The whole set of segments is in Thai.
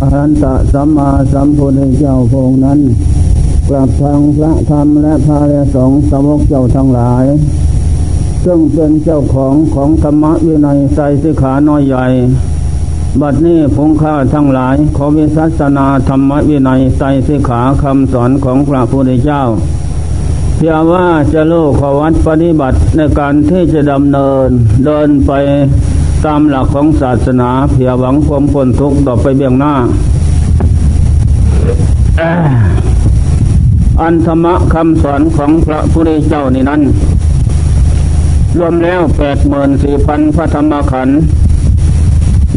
อรหันตะสัมมาสัมพุทธเจ้าพงนั้นกลับทางพระธรรมและพระและสงฆ์สาวกเจ้าทั้งหลาย ซึ่งเป็นเจ้าของของธรรมวินัยใจสิขาน้อยใหญ่ บัดนี้พงข้าทั้งหลาย ขอวิสัสนาธรรมวินัยใจสิขาคำสอนของพระพุทธเจ้าเพียงว่าจะโลกขวัดปฏิบัติในการที่จะดำเนินเดินไป ตามหลักของศาสนาเพียหวังความพ้นทุกข์ต่อไปเบื้องหน้า อันธรรมะคำสอนของพระพุทธเจ้านี่นั้น รวมแล้วแปดหมื่นสี่พันพระธรรมขันธ์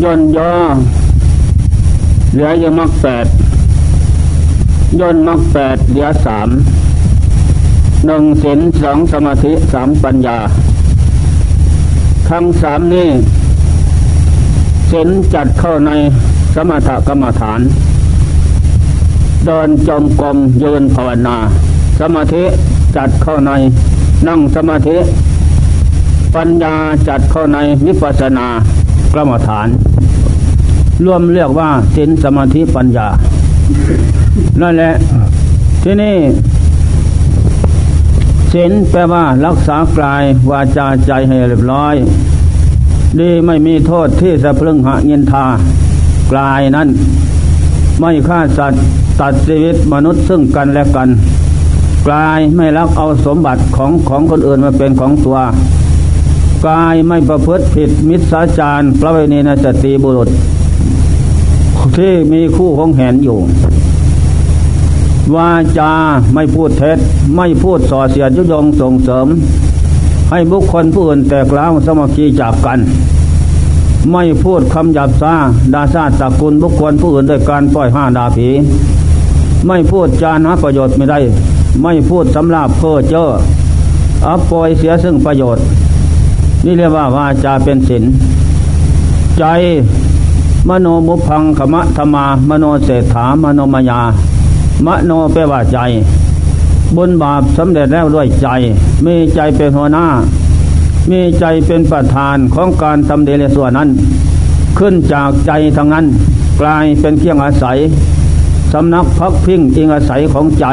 ย่นย่อ เหลือยมักแปดย่นมักแปดเหลือสามหนึ่งศีลสองสมาธิสามปัญญา ทั้งสามนี้ ศีลจัดเข้าในสมถกรรมฐาน เดินจมกรมยืนภาวนา สมาธิจัดเข้าในนั่งสมาธิ ปัญญาจัดเข้าในวิปัสสนากรรมฐาน รวมเรียกว่าศีลสมาธิปัญญา นั่นแหละ ที่นี่ศีลแปลว่ารักษากายวาจาใจให้เรียบร้อย ดีไม่มีโทษที่จะพลึงหะเงินทากลายนั้น ไม่ฆ่าสัตว์ตัดชีวิตมนุษย์ซึ่งกันและกัน กลายไม่รักเอาสมบัติของของคนอื่นมาเป็นของตัว กายไม่ประพฤติผิดมิจฉาจารประเวณีนสตรีบุรุษ ที่มีคู่ของแหนอยู่ วาจาไม่พูดเท็จ ไม่พูดส่อเสียดยุยงส่งเสริม ให้บุคคลผู้อื่นแตกล้าวสมัคคีจากกัน ไม่พูดคำหยาบซาดาซาตะกุลบุคคลผู้อื่นด้วยการปล่อยห้าดาผี ไม่พูดจานะประโยชน์ไม่ได้ ไม่พูดสำลาบเพ้อเจ้ออับปล่อยเสียซึ่งประโยชน์ นี่เรียกว่าวาจาเป็นศีลใจมโนมุพังขมะธรรมามโนเศรษฐามโนมยามโนแปลว่าใจ บุญบาปสำเร็จแล้วด้วยใจ มีใจเป็นหัวหน้า มีใจเป็นประธานของการทำเดลส่วนนั้น ขึ้นจากใจทางนั้น กลายเป็นเครื่องอาศัยสำนักพักพิงอิงอาศัยของใจ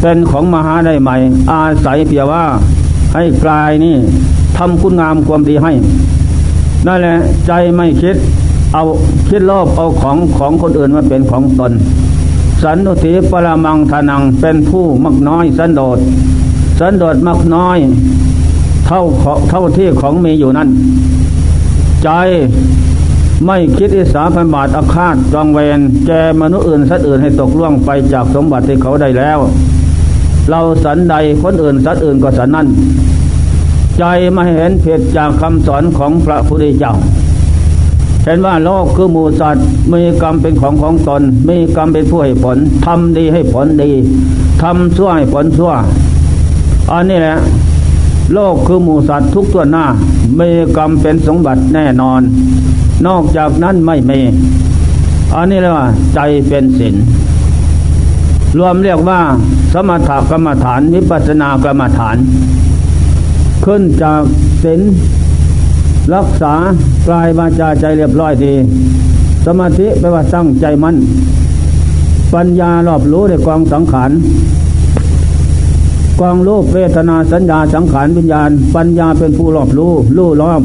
เป็นของมหาได้ใหม่ อาศัยเพียงว่าให้กลายนี่ทำคุณงามความดีให้นั่นแหละใจไม่คิดเอาคิดโลภเอาของของคนอื่นมาเป็นของตน สันตุติปรมังทนังเป็นผู้มักน้อย สันโดษสันโดษมักน้อย เท่าเท่าที่ของมีอยู่นั้น ใจไม่คิดอิสาพันบาทอาฆาตจองเวรแกมนุษย์อื่นสัตว์อื่นให้ตกล่วงไปจากสมบัติที่เขาได้แล้ว เราสันใดคนอื่นสัตว์อื่นก็สันนั้น ใจไม่เห็นผิดจากคำสอนของพระพุทธเจ้า เห็นว่าโลกคือหมูสัตว์มีกรรมเป็นของของตน มีกรรมเป็นผู้ให้ผลทำดีให้ผลดีทำชั่วให้ผลชั่วอันนี้แหละโลกคือหมูสัตว์ทุกตัวหน้ามีกรรมเป็นสมบัติแน่นอน นอกจากนั้นไม่มีอันนี้เรียกว่า ใจเป็นศีลรวมเรียกว่า สมถกรรมฐานวิปัสสนากรรมฐาน ขึ้นจากศีล รักษากายวาจาใจเรียบร้อยดี สมาธิแปลว่าตั้งใจมัน่นปัญญารอบรู้ในกองสังขารกองรูปเวทนาสัญญาสังขารวิญญาณ ปัญญาเป็นผู้รอบรู้รู้รอบ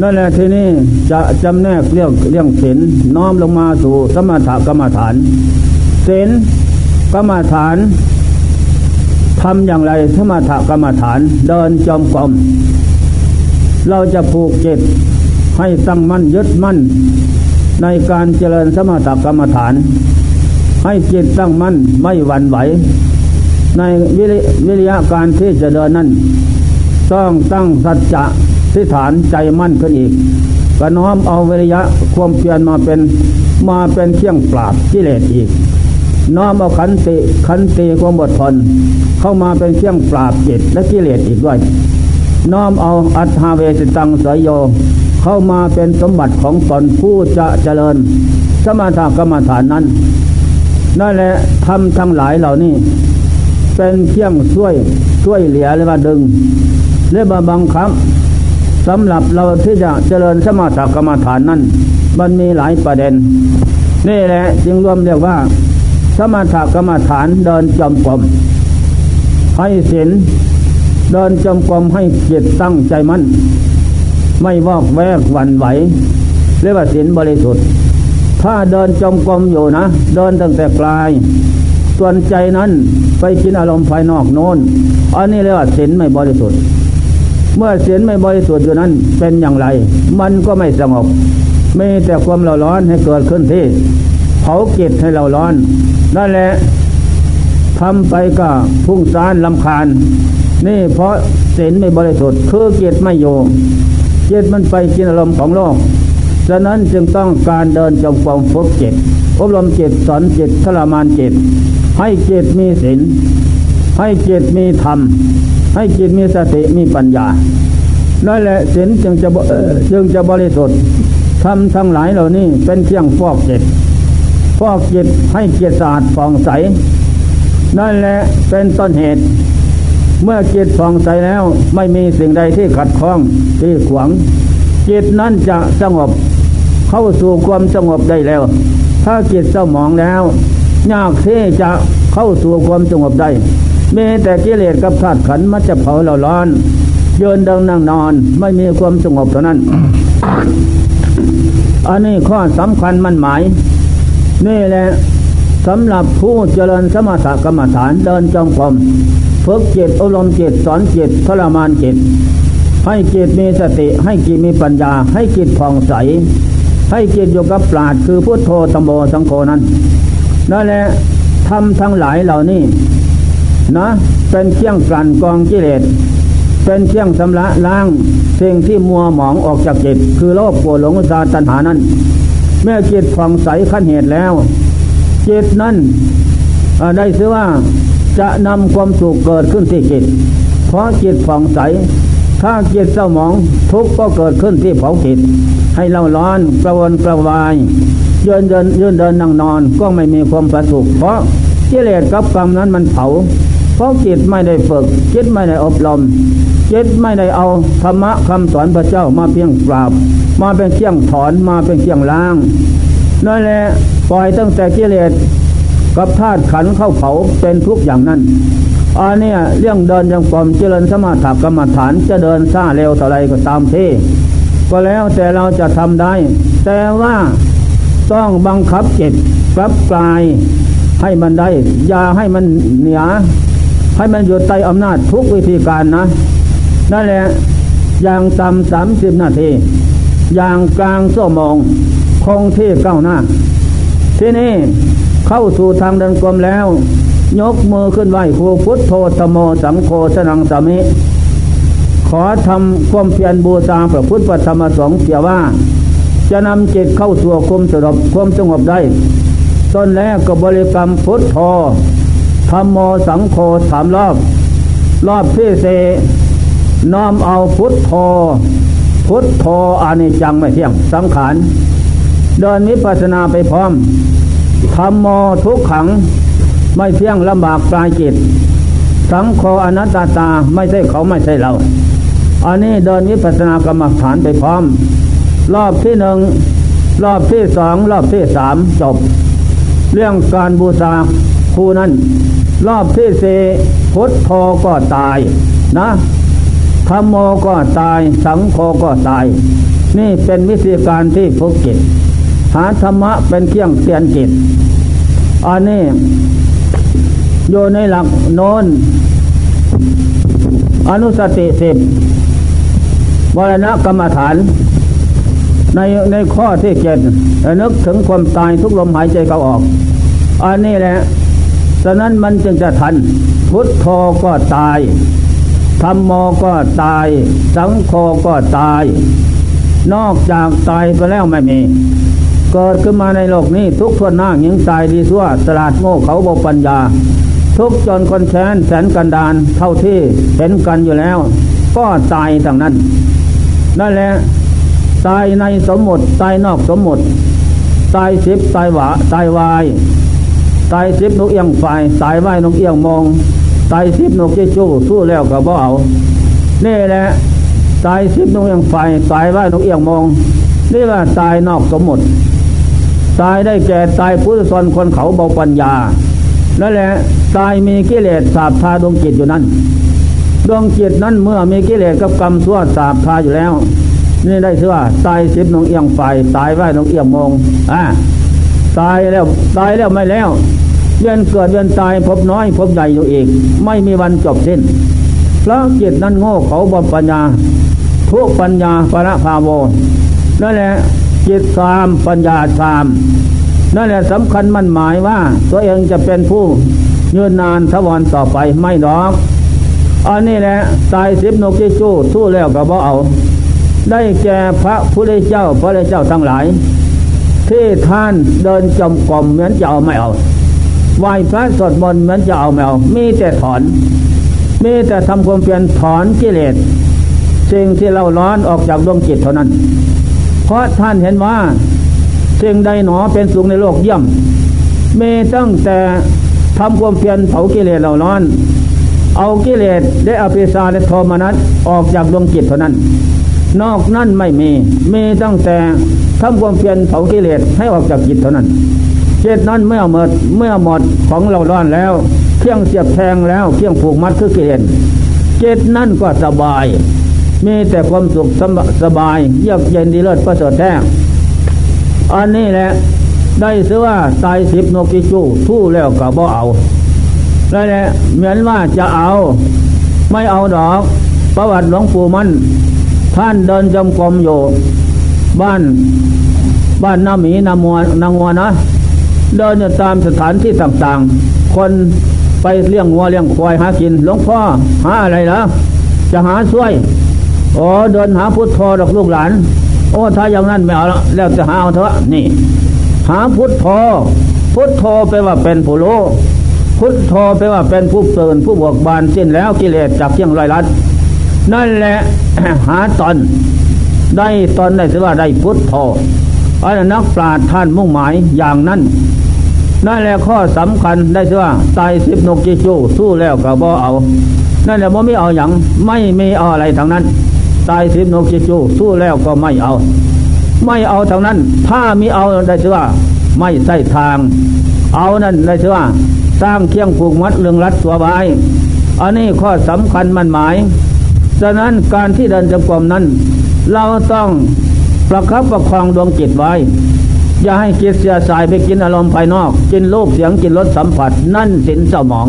นั่นแหละที่นี่จะจำแนกเรื่องเรื่องศีลน้อมลงมาสู่สมถกรรมฐานศีลกรรมฐานทำอย่างไรสมถกรรมฐาน เดินจอมกรม เราจะผูกจิตให้ตั้งมั่นยึดมั่น ในการเจริญสมถกรรมฐาน ให้จิตตั้งมั่นไม่หวั่นไหว ในวิริยะการที่จะเดินนั้นต้องตั้งสัจจะที่ฐานใจมั่นขึ้นอีกก็น้อมเอาวิริยะความเพียรมาเป็นมาเป็นเครื่องปราบกิเลสอีก น้อมเอาขันติขันติความอดทนเข้ามาเป็นเครื่องปราบจิตและกิเลสอีกด้วย น้อมเอาอัตหาเวสตังสยโย เข้ามาเป็นสมบัติของตนผู้จะเจริญ สมาธิกรรมฐานนั้น นั่นแหละทำทั้งหลายเหล่านี้ เป็นเที่ยงช่วยช่วยเหลือหรือว่าดึงหรือว่าบังคับสำหรับเราที่จะเจริญสมาธิกรรมฐานนั้น มันมีหลายประเด็น นี่แหละจึงรวมเรียกว่า สมถกรรมฐานเดินจมกลมให้ศีล เดินจมกลมให้จิตตั้งใจมั่นไม่วอกแวกวันไหวเรียกว่าศีลบริสุทธิ์ ถ้าเดินจมกลมอยู่นะ เดินตั้งแต่กลาย ส่วนใจนั้นไปกินอารมณ์ภายนอกโน้นอันนี้เรียกว่าศีลไม่บริสุทธิ์ เมื่อศีลไม่บริสุทธิ์อยู่นั้นเป็นอย่างไร มันก็ไม่สงบมีแต่ความเราร้อนให้เกิดขึ้นที่เผาจิตให้เราร้อนนั่นแหละทำไปก็พุ่งซ่านลำคาญ นี่เพราะศีลไม่บริสุทธิ์คือจิตไม่โยจิตมันไปกินอารมณ์ของโลกฉะนั้นจึงต้องการเดินจงกรมฝึกจิตอบรมจิตสอนจิตทรมานจิตให้จิตมีศีลให้จิตมีธรรม ให้จิตมีสติมีปัญญานั่นแหละศีลจึงจะจึงจะบริสุทธิ์ทำทั้งหลายเหล่านี้เป็นเครื่องฟอกจิตฟอกจิตให้จิตสะอาดฟองใส นั่นแหละเป็นต้นเหตุ เมื่อจิตฟองใสแล้วไม่มีสิ่งใดที่ขัดข้องที่ขวางจิตนั้นจะสงบเข้าสู่ความสงบได้แล้ว ถ้าจิตเศร้าหมองแล้วยากที่จะเข้าสู่ความสงบได้มีแต่กิเลสกับธาตุขันมันจะเผาเราร้อนเยืนดังนั่งนอนไม่มีความสงบเท่านั้น อันนี้ข้อสำคัญมันหมาย นี่แหละสำหรับผู้เจริญสมถกรรมฐานเดินจงกรม ฝึกจิตอารมณ์จิตสอนจิตทรมานจิต ให้จิตมีสติให้จิตมีปัญญา ให้จิตผ่องใส ให้จิตอยู่กับปราดคือพุทโธตมโมสังโฆนั้นนั่นแหละทำทั้งหลายเหล่านี้นะ เป็นเครื่องกลั่นกองกิเลสเป็นเครื่องสำระล้างสิ่งที่มัวหมองออกจากจิต คือโลภโกรธหลงซาตัณหานั้น เมื่อจิตผ่องใสขั้นเหตุแล้ว จิตนั้นได้ซื้อว่า จะนำความสุขเกิดขึ้นที่จิต เพราะจิตผ่องใส ถ้าจิตเศร้าหมองทุกข์ก็เกิดขึ้นที่เผาจิต ให้เราร้อนกระวนกระวายยืนเดินยืนเดินนั่งนอนก็ไม่มีความประสุข เพราะกิเลสกับกรรมนั้นมันเผา เพราะจิตไม่ได้ฝึกจิตไม่ได้อบรมจิตไม่ได้เอาธรรมะคำสอนพระเจ้ามาเพียงปราบ มาเป็นเครื่องถอนมาเป็นเครื่องล้างนั่นแหละปล่อยตั้งแต่กิเลส กับธาตุขันเข้าเผาเป็นทุกอย่างนั้นอันนี้เรื่องเดินยังกลมเจริญสมาธิกรรมฐานจะเดินซาเร็วเท่าไรก็ตามที่ก็แล้วแต่เราจะทำได้ แต่ว่าต้องบังคับจิตกลับกลายให้มันได้ อย่าให้มันเหนียให้มันอยู่ใต้อำนาจทุกวิธีการนะ นั่นแหละ อย่างต่ำสามสิบนาที อย่างกลางชั่วโมงคงที่เก้าหน้า ที่นี่ เข้าสู่ทางเดินกลมแล้ว ยกมือขึ้นไหวครูพุทธโธตโมสังโฆสนังสามิ ขอทำความเพียรบูชาพระพุทธธรรมสงฆ์เสียว่า จะนำจิตเข้าสู่ความสงบความสงบได้ ต้นแรกก็บริกรรมพุทธโธธรรมโมสังโฆสามรอบ รอบที่เสน้อมเอาพุทธโธพุทธโธอานิจังไม่เที่ยงสังขารเดินนิพพานาไปพร้อม ธรรมโมทุกขังไม่เที่ยงลำบากกายจิต สังโฆอนัตตาตาไม่ใช่เขาไม่ใช่เรา อันนี้เดินนิพพานากรรมฐานไปพร้อม รอบที่หนึ่งรอบที่สองรอบที่สามจบ เรื่องการบูชาครูนั้น รอบที่เสพุทโธก็ตายนะธรรมโมก็ตาย สังโฆก็ตาย นี่เป็นวิธีการที่ฝึกจิต หาธรรมะเป็นเครื่องเตือนจิตอันนี้อยู่ในหลักโน้น อนุสติสิบวรณกรรมฐาน ในในข้อที่เจ็ดนึกถึงความตายทุกลมหายใจเขาออก อันนี้แหละฉะนั้นมันจึงจะทัน พุทโธก็ตายธรรมโมก็ตาย สังโฆก็ตาย นอกจากตายไปแล้วไม่มี เกิดขึ้นมาในโลกนี้ทุกทวนหน้ายังตายดีสั่วสลาดโง่เขาบปัญญา ทุกจนคนแค้นแสนกันดานเท่าที่เห็นกันอยู่แล้ว ก็ตายทั้งนั้นนั่นแหละตายในสมมติตายนอกสมมติ ตายสิบตายหวาตายวาย ตายสิบนกเอียงไฟตายไหวนกเอียงมอง ตายสิบนกเจ้จู้สู้แล้วก็บ่เอานี่แหละตายสิบนกเอียงไฟตายไหวนกเอียงมองเรียกว่าตายนอกสมมติ ตายได้แก่ตายพุทธชนคนเขาเบาปัญญานั่นแหละตายมีกิเลสสาบทาดวงจิตอยู่นั้นดวงจิตนั้นเมื่อมีกิเลสกับกรรมชั่วสาบทาอยู่แล้ว นี่ได้ชื่อว่าตายสิบนงเอียงไฟตายไหว้นงเอียงมงอ่าตายแล้วตายแล้วไม่แล้วเวียนเกิดเวียนตายพบน้อยพบใหญ่อยู่อีก ไม่มีวันจบสิ้นเพราะจิตนั้นโง่เขาบปัญญา ทุกปัญญาปรภาโวนั่นแหละ จิตสามปัญญาสามนั่นแหละสำคัญมันหมายว่า ตัวเองจะเป็นผู้ยืนนานทวรต่อไปไม่หรอก อันนี้แหละตายสิบนกที่จู้ทู่แล้วก็บ่เอา ได้แก่พระพุทธเจ้าพระเจ้าทั้งหลาย ที่ท่านเดินจมกรมเหมือนจะเอาไม่เอาไหวพระสดมนเหมือนจะเอาไม่เอา มีแต่ถอน มีแต่ทำความเพียรถอนกิเลสสิ่งที่เราร้อนออกจากดวงจิตเท่านั้น เพราะท่านเห็นว่าสิ่งใดหนอเป็นสุขในโลกเยี่ยมมีตั้งแต่ทำความเพียรเผากิเลสเราร้อนเอากิเลสได้อภิสาและโทมนัสออกจากดวงจิตเท่านั้น นอกนั้นไม่มี มีตั้งแต่ทำความเพียรเผากิเลสให้ออกจากจิตเท่านั้นเจตนั้นเมื่อหมดเมื่อหมดของเราร้อนแล้ว เคี่ยงเสียบแทงแล้วเคี่ยงผูกมัดคือกิเลสจิตนั่นก็สบาย มีแต่ความสุขสบายเยือกเย็นดีเลิศประเสริฐแท้อันนี้แหละได้เสือว่าตายสิบนกิจูทู่แล้วก็บ่เอาได้แหละเหมือนว่าจะเอา ไม่เอาดอก ประวัติหลวงปู่มัน ท่านเดินจำกรมอยู่ บ้าน บ้านน้าหมีนามัวนางวัวนะ เดินอยู่ตามสถานที่ต่างๆ คนไปเลี้ยงวัวเลี้ยงควายหากินหลวงพ่อหาอะไรละจะหาช่วย อ๋อเดินหาพุทธทอดอกลูกหลาน โอ้ถ้าอย่างนั้นไม่เอาแล้วจะหาเอาเถอะนี่ หาพุทธพอพุทโธแปลว่าเป็นผู้รู้พุทโธแปลว่าเป็นผู้เตือนผู้บวกบานสิ้นแล้วกิเลสจากเที่ยงลอยลัดนั่นแหละหาตอนได้ตอนได้สือว่าได้พุทโธอันนักปราชญ์ท่านมุ่งหมายอย่างนั้นนั่นแหละข้อสำคัญได้สือว่าตายสิบนกจิจูสู้แล้วก็บ่เอา นั่นแหละบ่ไม่เอาอย่างไม่มีเอาอะไรทั้งนั้น ตายสิบนกจิจูสู้แล้วก็ไม่เอา ไม่เอาทางนั้น ถ้ามีเอาได้ชื่อว่า ไม่ใช่ทาง เอานั่นได้ชื่อว่า สร้างเคียงผูกมัดเรื่องรัดตัวไว้อันนี้ข้อสำคัญมันหมาย ฉะนั้นการที่เดินจงกรมนั้น เราต้องประคับประคองดวงจิตไว้ อย่าให้จิตเสียสายไปกินอารมณ์ภายนอก กินรูปเสียงกินรสสัมผัส นั่นสินเศร้าหมอง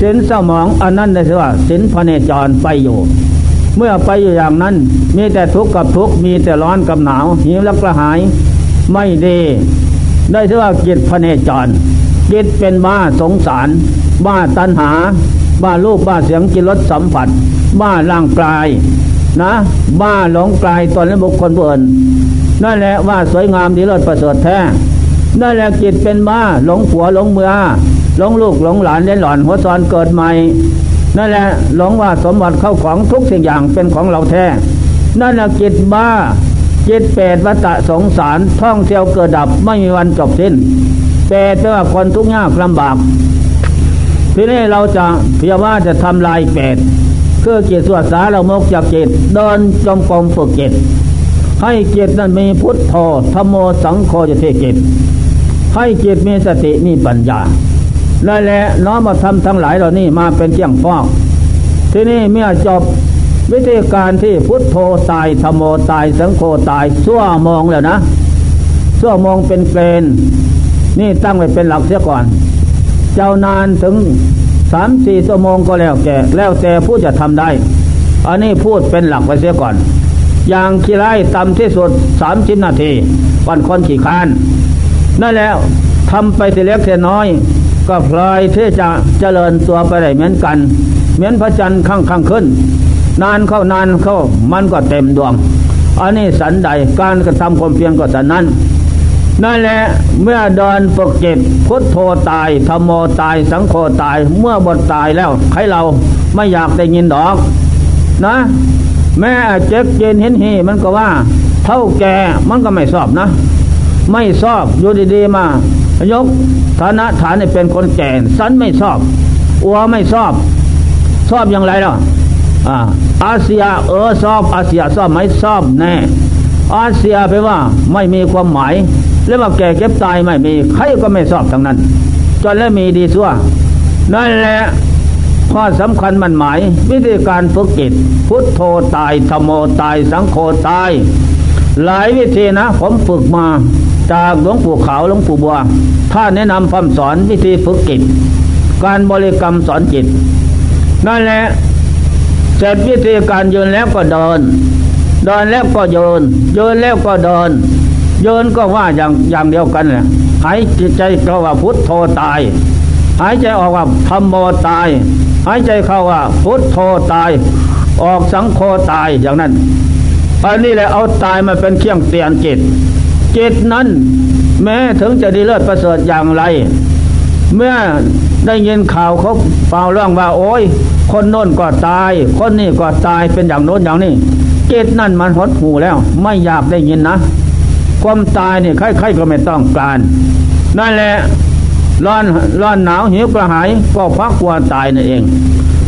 สินเศร้าหมองอันนั้นได้ชื่อว่าสินพระเนจรไปอยู่ เมื่อไปอยู่อย่างนั้น มีแต่ทุกข์กับทุกข์มีแต่ร้อนกับหนาวหิวและกระหาย ไม่ดี ได้ชื่อว่าจิตพเนจรจิตเป็นบ้าสงสาร บ้าตัณหา บ้ารูปบ้าเสียงกินรสสัมผัส บ้าร่างกายนะ บ้าหลงกายตนและบุคคลผู้อื่นนั่นแหละว่าสวยงามดีเลิศประเสริฐแท้นั่นแหละจิตเป็นบ้าหลงผัวหลงเมือหลงลูกหลงหลานเล่นหล่อนหัวซอนเกิดใหม่ นั่นแหละหลงว่าสมบัติเข้าของทุกสิ่งอย่างเป็นของเราแท้ นั่นแหละจิตบ้าจิตเปรตวัฏสงสารท่องเที่ยวเกิดดับไม่มีวันจบสิ้นเปรตแปลว่าคนทุกข์ยากลำบาก ทีนี้เราจะเพียว่าจะทำลายเปรตคือจิตสวดสาเรามกจากจิตเดินจมกรมฝึกจิตให้จิตนั้นมีพุทธโธธโมสังโฆจะเทจิตให้จิตมีสติมีปัญญา นั่นแหละน้อมมาทำทั้งหลายเหล่านี้มาเป็นเกี่ยงฟอกที่นี่เมื่อจบวิธีการที่พุทโธตายธโมตายสังโฆตายสั่วมองแล้วนะสั่วมองเป็นเกณฑ์นี่ตั้งไว้เป็นหลักเสียก่อน เจ้านานถึงสามสี่ชั่วโมงก็แล้วแก่แล้วแต่ผู้จะทำได้ อันนี้พูดเป็นหลักไว้เสียก่อน อย่างขี้ไร่ต่ำที่สุดสามสิบนาทีวันคนขี่คานนั่นแล้วทำไปเสียเล็กเสียน้อย ก็พลอยที่จะเจริญตัวไปได้เหมือนกัน เหมือนพระจันทร์ข้างข้างขึ้น นานเข้านานเข้ามันก็เต็มดวง อันนี้สันใดการกระทำความเพียรก็สันนั้นนั่นแหละเมื่อเดินฝึกจิตพุทโธตายธรรมโมตาย สังโฆตายเมื่อบทตายแล้วใครเราไม่อยากได้ยินดอก นะ แม่เจ๊กเจนเห็นฮีมันก็ว่า เท่าแกมันก็ไม่ชอบนะ ไม่ชอบอยู่ดีๆมา ยกฐานะฐานเนี่ยเป็นคนแก่สันไม่ชอบ อัวไม่ชอบชอบอย่างไรล่ะอาอาเซียเออชอบอาเซียชอบไหมชอบแน่อาเซียไปว่าไม่มีความหมายแล้วมาแก่เก็บตายไม่มีใครก็ไม่ชอบทั้งนั้น จนแล้วมีดีซัวนั่นแหละข้อสำคัญมันหมาย วิธีการฝึกจิตพุทโธตายธโมตายสังโฆตาย หลายวิธีนะ ผมฝึกมา จากหลวงปู่ขาวหลวงปู่บัวท่านแนะนำคำสอนวิธีฝึกจิต การบริกรรมสอนจิตนั่นแหละเสร็จวิธีการยืนแล้วก็เดิน เดินแล้วก็โยนโยนแล้วก็เดินโยนก็ว่าอย่างอย่างเดียวกันแหละหายใจเข้าว่าพุทโธตาย หายใจออกว่าธรรมโมตาย หายใจเข้าว่าพุทโธตาย ออกสังโฆตายอย่างนั้นอันนี้แหละเอาตายมาเป็นเครื่องเตียนจิต จิตนั้น แม้ถึงจะดีเลิศประเสริฐอย่างไร เมื่อได้ยินข่าวเขาเปล่าเรื่องว่าโอ้ย คนโน้นก็ตาย คนนี้ก็ตายเป็นอย่างโน้นอย่างนี้จิตนั่นมันหดหูแล้ว ไม่อยากได้ยินนะ ความตายนี่ใครๆก็ไม่ต้องการ นั่นแหละร้อนร้อนหนาวหิวกระหายก็พักกลัวตายนั่นเอง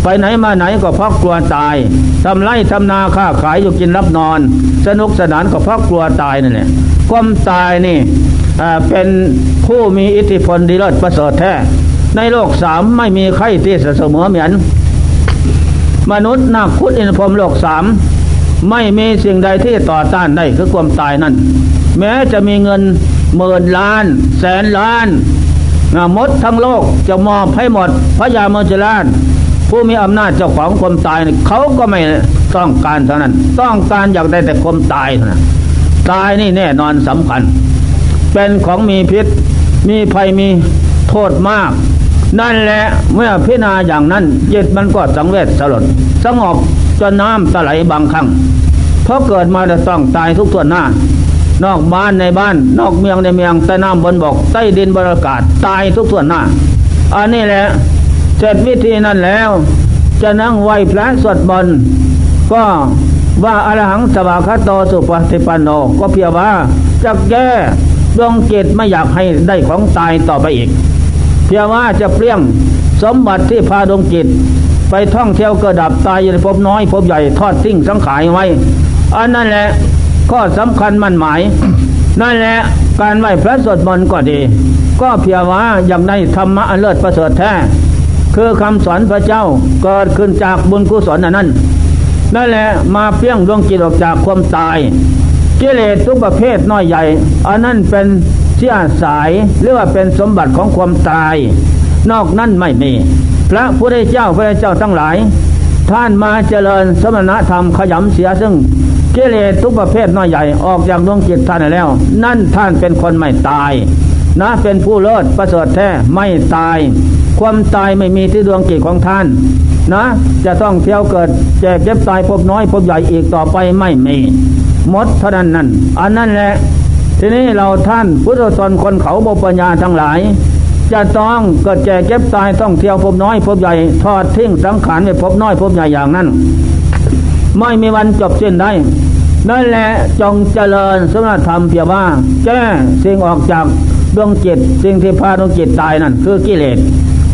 ไปไหนมาไหนก็เพักกลัวตายทำไร่ทำนาค้าขายอยู่กินรับนอน สนุกสนานก็เพักกลัวตายนั่นแหละความตายนี่เป็นผู้มีอิทธิพลดีเลิศประเสริฐแท้ ในโลกสามไม่มีใครที่เสมอเหมือนมนุษย์นักคุดอินพรมโลกสามไม่มีสิ่งใดที่ต่อต้านได้คือความตายนั่น แม้จะมีเงินหมื่นล้าน แสนล้านมดทั้งโลกจะมอบให้หมดพระยาเมจราน ผู้มีอำนาจเจ้าของความตายเขาก็ไม่ต้องการเท่านั้น ต้องการอยากได้แต่ความตายเท่านั้นตายนี่แน่นอนสำคัญ เป็นของมีพิษ มีภัยมีโทษมาก นั่นแหละเมื่อพิจารณาอย่างนั้นจิตมันก็สังเวชสลดสงบจนน้ำตะไหลบางครั้งเพราะเกิดมาจะต้องตายทุกส่วนหน้า นอกบ้านในบ้าน นอกเมืองในเมืองใต้น้ำบนบกใต้ดินบรรยากาศตายทุกส่วนหน้าอันนี้แหละ เสร็จวิธีนั้นแล้ว จะนั่งไหวพระสวดบนก็ว่าอรหังสวาคาโตสุปฏิปันโนก็เพียงว่าจะแก้ดวงจิตไม่อยากให้ได้ของตายต่อไปอีก เพียงว่าจะเปลี่ยงสมบัติที่พาดวงจิต ไปท่องเที่ยวเกิดดับตายอยู่ในภพน้อยภพใหญ่ทอดทิ้งสังขารไว้ อันนั่นแหละข้อสำคัญมั่นหมาย นั่นแหละการไหวพระสวดมนต์ก็ดี ก็เพียงว่าอย่างในธรรมะเลิศประเสริฐแท้ คือคำสอนพระเจ้าเกิดขึ้นจากบุญกุศลนั้นนั่นแหละมาเพียงดวงจิตออกจากความตายกิเลสทุกประเภทน้อยใหญ่ อันนั้นเป็นเสียสายหรือว่าเป็นสมบัติของความตาย นอกนั้นไม่มี พระพุทธเจ้าพระเจ้าทั้งหลาย ท่านมาเจริญสมณธรรมขยำเสียซึ่งกิเลสทุกประเภทน้อยใหญ่ออกจากดวงจิตท่านแล้ว นั่นท่านเป็นคนไม่ตาย นะเป็นผู้เลิศประเสริฐแท้ไม่ตาย ความตายไม่มีที่ดวงจิตของท่านนะจะต้องเที่ยวเกิดแจกเจ็บตายพบน้อยพบใหญ่อีกต่อไปไม่มีหมดเท่านั้นนั่นอันนั้นแหละ ทีนี้เราท่านพุทธชนคนเขาบปัญญาทั้งหลาย จะต้องเกิดแก่เก็บตายต้องเที่ยวพบน้อยพบใหญ่ทอดทิ้งสังขารไปพบน้อยพบใหญ่อย่างนั้น ไม่มีวันจบสิ้นได้นั่นแหละจงเจริญสมณธรรมเพียว่าแก้สิ่งออกจากดวงจิตสิ่งที่พาดวงจิตตายนั่นคือกิเลส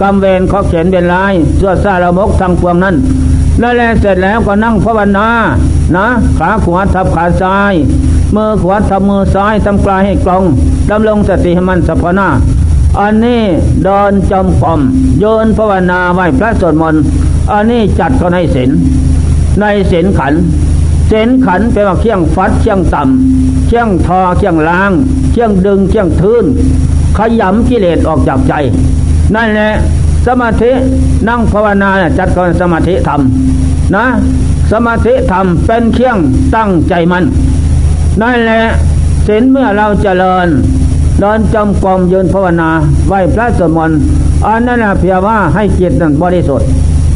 กรรมเวรขอเขียนเป็นลายเสื้อซาละมกทางพวงนั้นนั่นแหละเสร็จแล้วก็นั่งภาวนานะ ขาขวาทับขาซ้าย มือขวาทับมือซ้ายทำกลายให้กลองดำลงสติให้มันสัพนาอันนี้เดินจมกลมโยนภาวนาไหวพระสวดมนต์อันนี้จัดก็ในศีลในศีลขันศีลขันเป็นว่าเคี่ยงฟัดเคี่ยงต่ำเคี่ยงทอเคี่ยงล้างเคี่ยงดึงเคี่ยงทื่นขยำกิเลสออกจากใจ นั่นแหละสมาธินั่งภาวนาจัดก็สมาธิธรรมนะ สมาธิธรรมเป็นเคี่ยงตั้งใจมัน นั่นแหละศีลเมื่อเราเจริญเดินจำกรมยืนภาวนาไหวพระสวดมนต์อันนั้นเพียงว่าให้จิตนั้นบริสุทธิ์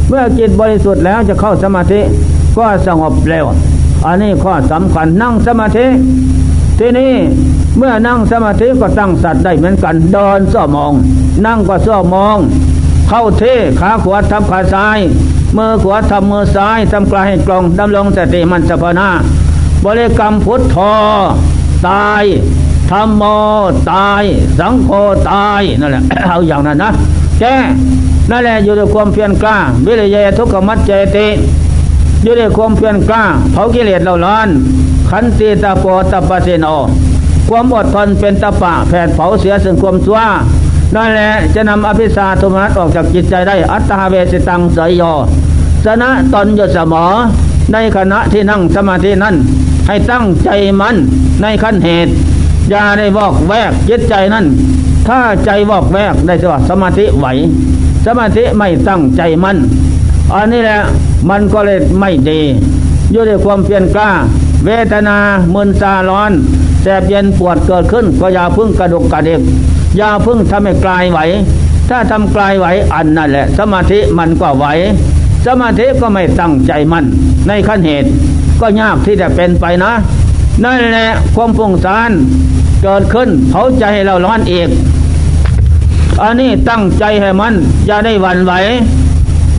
เมื่อจิตบริสุทธิ์แล้วจะเข้าสมาธิก็สงบเร็ว อันนี้ข้อสำคัญนั่งสมาธิที่นี้เมื่อนั่งสมาธิก็ตั้งสัตว์ได้เหมือนกันเดินซ้อมอง นั่งก็ซ้อมอง เข้าเทขาขวาทำขาซ้ายมือขวาทำมือซ้ายทำกลายให้กลองดำลงสติมันสภนาบริกรรมพุทโธตายธรรมโมตาย สังโฆตายนั่นแหละเอาอย่างนั้นนะแกนั่นแหละอยู่ด้วยความเพียรกล้าวิริยะทุกขมัจเจติอยู่ในความเพียรกล้าเผากิเลสเราร้อนขันติตาโปตปะเสโนความอดทนเป็นตะปะแผดเผาเสียซึ่งความชั่ว นั่นแหละจะนำอภิสาทุมนัสออกจากจิตใจได้อัตตาเวสิตังสยโยชนะตนอยู่เสมอในขณะที่นั่งสมาธินั้น ให้ตั้งใจมันในขั้นเหตุ อย่าได้บอกแวกจิตใจนั้น ถ้าใจบอกแวกได้ตัวสมาธิไหว สมาธิไม่ตั้งใจมันอันนี้แหละมันก็เลยไม่ดีอยู่ในความเพียรกล้า เวทนามึนซาร้อนแสบเย็นปวดเกิดขึ้นก็อย่าพึ่งกระดุกกระเดิก อย่าพึ่งทำให้กลายไหว ถ้าทำกลายไหวอันนั่นแหละ สมาธิมันก็ไหว สมาธิก็ไม่ตั้งใจมัน ในขั้นเหตุก็ยากที่จะเป็นไปนะ นั่นแหละความฟุ้งซ่านเกิดขึ้นเผาใจเราร้อนอีกอันนี้ตั้งใจให้มัน อย่าได้หวั่นไหว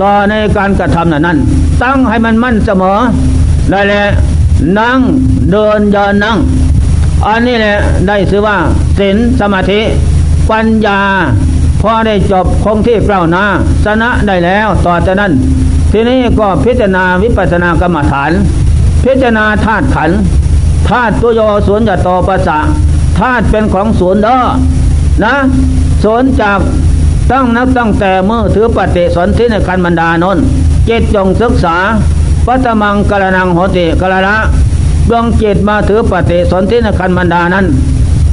ต่อในการกระทำนั้น ตั้งให้มันมั่นเสมอได้แหละนั่งเดินยืนนั่ง อันนี้แหละได้ชื่อว่าศีลสมาธิ ปัญญาพอได้จบคงที่เปล่านาชนะได้แล้วต่อจากนั้น ทีนี้ก็พิจารณาวิปัสสนากรรมฐาน พิจารณาธาตุขันธาตุตัวโยศูนย์จะต่อภาษาธาตุเป็นของศูนย์เด้อนะศูนย์จากตั้งนับตั้งแต่เมื่อถือปฏิสนธิในคันบรรดานนเจตจงศึกษาปัตมังกระนังโหติกระละดวงเจตมาถือปฏิสนธิในคันบรรดานั้น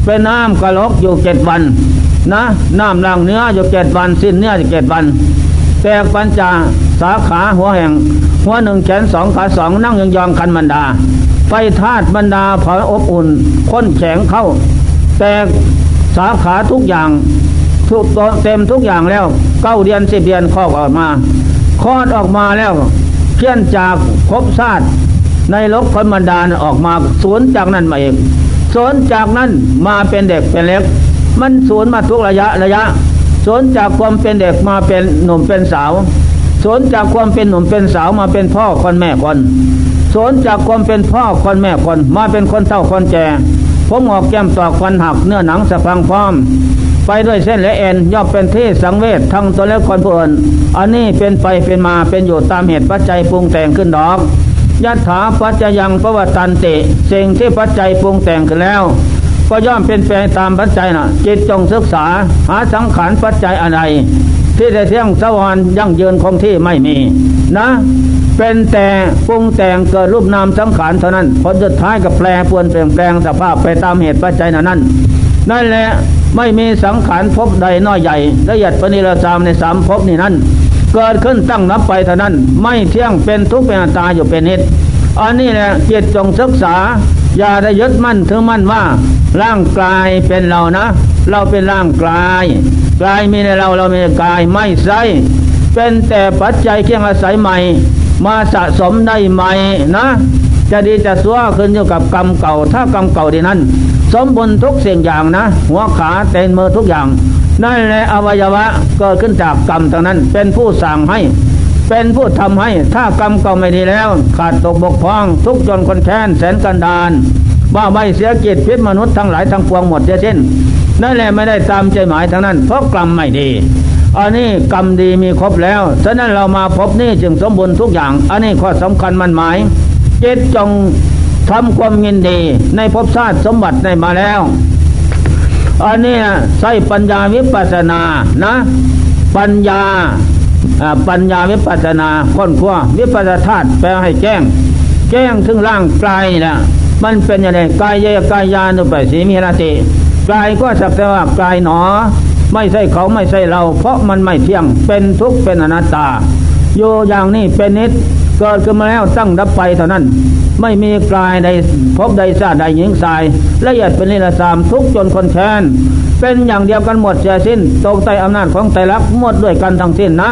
เป็นน้ำกระลกอยู่เจ็ดวัน นะน้ำล่างเนื้ออยู่เจ็ดวัน สิ้นเนื้ออยู่เจ็ดวัน แตกปัญจาสาขาหัวแห่ง หัวหนึ่งแขนสองขาสองนั่งยองยองคันบรรดา ไฟธาตุบรรดาเผาอบอุ่นค้นแข็งเข้า แตกสาขาทุกอย่างทุกเต็มทุกอย่างแล้วเก้าเดือนสิบเดือนคลอดออกมาคลอดออกมาแล้วเพี้ยนจากภพชาติในลกคนบรรดาออกมาสวนจากนั้นมาเองสวนจากนั้นมาเป็นเด็กเป็นเล็ก มันสวนมาทุกระยะระยะสวนจากความเป็นเด็กมาเป็นหนุ่มเป็นสาวสวนจากความเป็นหนุ่มเป็นสาวมาเป็นพ่อคนแม่คนสวนจากความเป็นพ่อคนแม่คนมาเป็นคนเฒ่าคนแก่ผมออกแก้มตอกฟันหักเนื้อหนังสะพังพร้อม ไปด้วยเส้นและเอ็นย่อมเป็นที่สังเวชทั้งตัวและคนผู้อื่นอันนี้เป็นไปเป็นมาเป็นอยู่ตามเหตุปัจจัยปรุงแต่งขึ้นดอกยัตถาปัจจยังประวัตันติสิ่งที่ปัจจัยปรุงแต่งขึ้นแล้ว ก็ย่อมเป็นไปตามปัจจัยนะจิตจงศึกษา หาสังขารปัจจัยอะไร ที่จะเที่ยงสวรรค์ยั่งยืนคงที่ไม่มีนะ เป็นแต่ปรุงแต่งเกิดรูปนามสังขารเท่านั้นผลสุดท้ายก็แปรปวนเปลี่ยนแปลงสภาพไปตามเหตุปัจจัยนั้น นั่นแหละไม่มีสังขารพบใดน้อยใหญ่ละเอียดปณิรสามในสามพบนี้นั้นเกิดขึ้นตั้งนับไปเท่านั้น ไม่เที่ยงเป็นทุกข์เป็นตาอยู่เป็นนิดอันนี้แหละจิตจงศึกษา อย่าได้ยึดมั่นถือมั่นว่า ร่างกายเป็นเรานะ เราเป็นร่างกายกายมีในเราเรามีกายไม่ใช่เป็นแต่ปัจจัยเครื่องอาศัยใหม่ มาสะสมได้ใหม่นะ จะดีจะซัวขึ้นอยู่กับกรรมเก่า ถ้ากรรมเก่าดีนั้น สมบูรณ์ทุกสิ่งอย่างนะ หัวขาเต็นมือทุกอย่างนั่นแหละอวัยวะเกิดขึ้นจากกรรมทางนั้นเป็นผู้สั่งให้ เป็นผู้ทำให้ถ้ากรรมเก่าไม่ดีแล้ว ขาดตกบกพร่อง ทุกจนคนแค้นแสนกันดานว่าไม่เสียกิจพิษมนุษย์ทั้งหลายทั้งปวงหมดเสียสิ้นนั่นแหละไม่ได้ตามใจหมายทางนั้น เพราะกรรมไม่ดีอันนี้กรรมดีมีครบแล้ว ฉะนั้นเรามาพบนี่จึงสมบูรณ์ทุกอย่าง อันนี้ข้อสำคัญมันหมายเจตจงทำความยินดีในภพชาติสมบัติได้มาแล้ว อันนี้ใช้ปัญญาวิปัสนานะ ปัญญา ปัญญาวิปัสนาค้นคว้าวิปัสธาตุแปลให้แจ้ง แจ้งถึงร่างกายนี่แหละมันเป็นยังไงกายเยกายยานุปสีมิราติกายก็สักแต่ว่ากายหนอ ไม่ใช่เขาไม่ใช่เรา เพราะมันไม่เที่ยงเป็นทุกข์เป็นอนัตตา โยอย่างนี้เป็นนิดเกิดขึ้นมาแล้วตั้งดับไปเท่านั้น ไม่มีกายใดพบใดซาใดหญิงสายละเอียดเป็นนิรสามทุกจนคนแค้นเป็นอย่างเดียวกันหมดเสียสิ้นตกใต้อำนาจของไตรลักษณ์หมดด้วยกันทั้งสิ้นนะ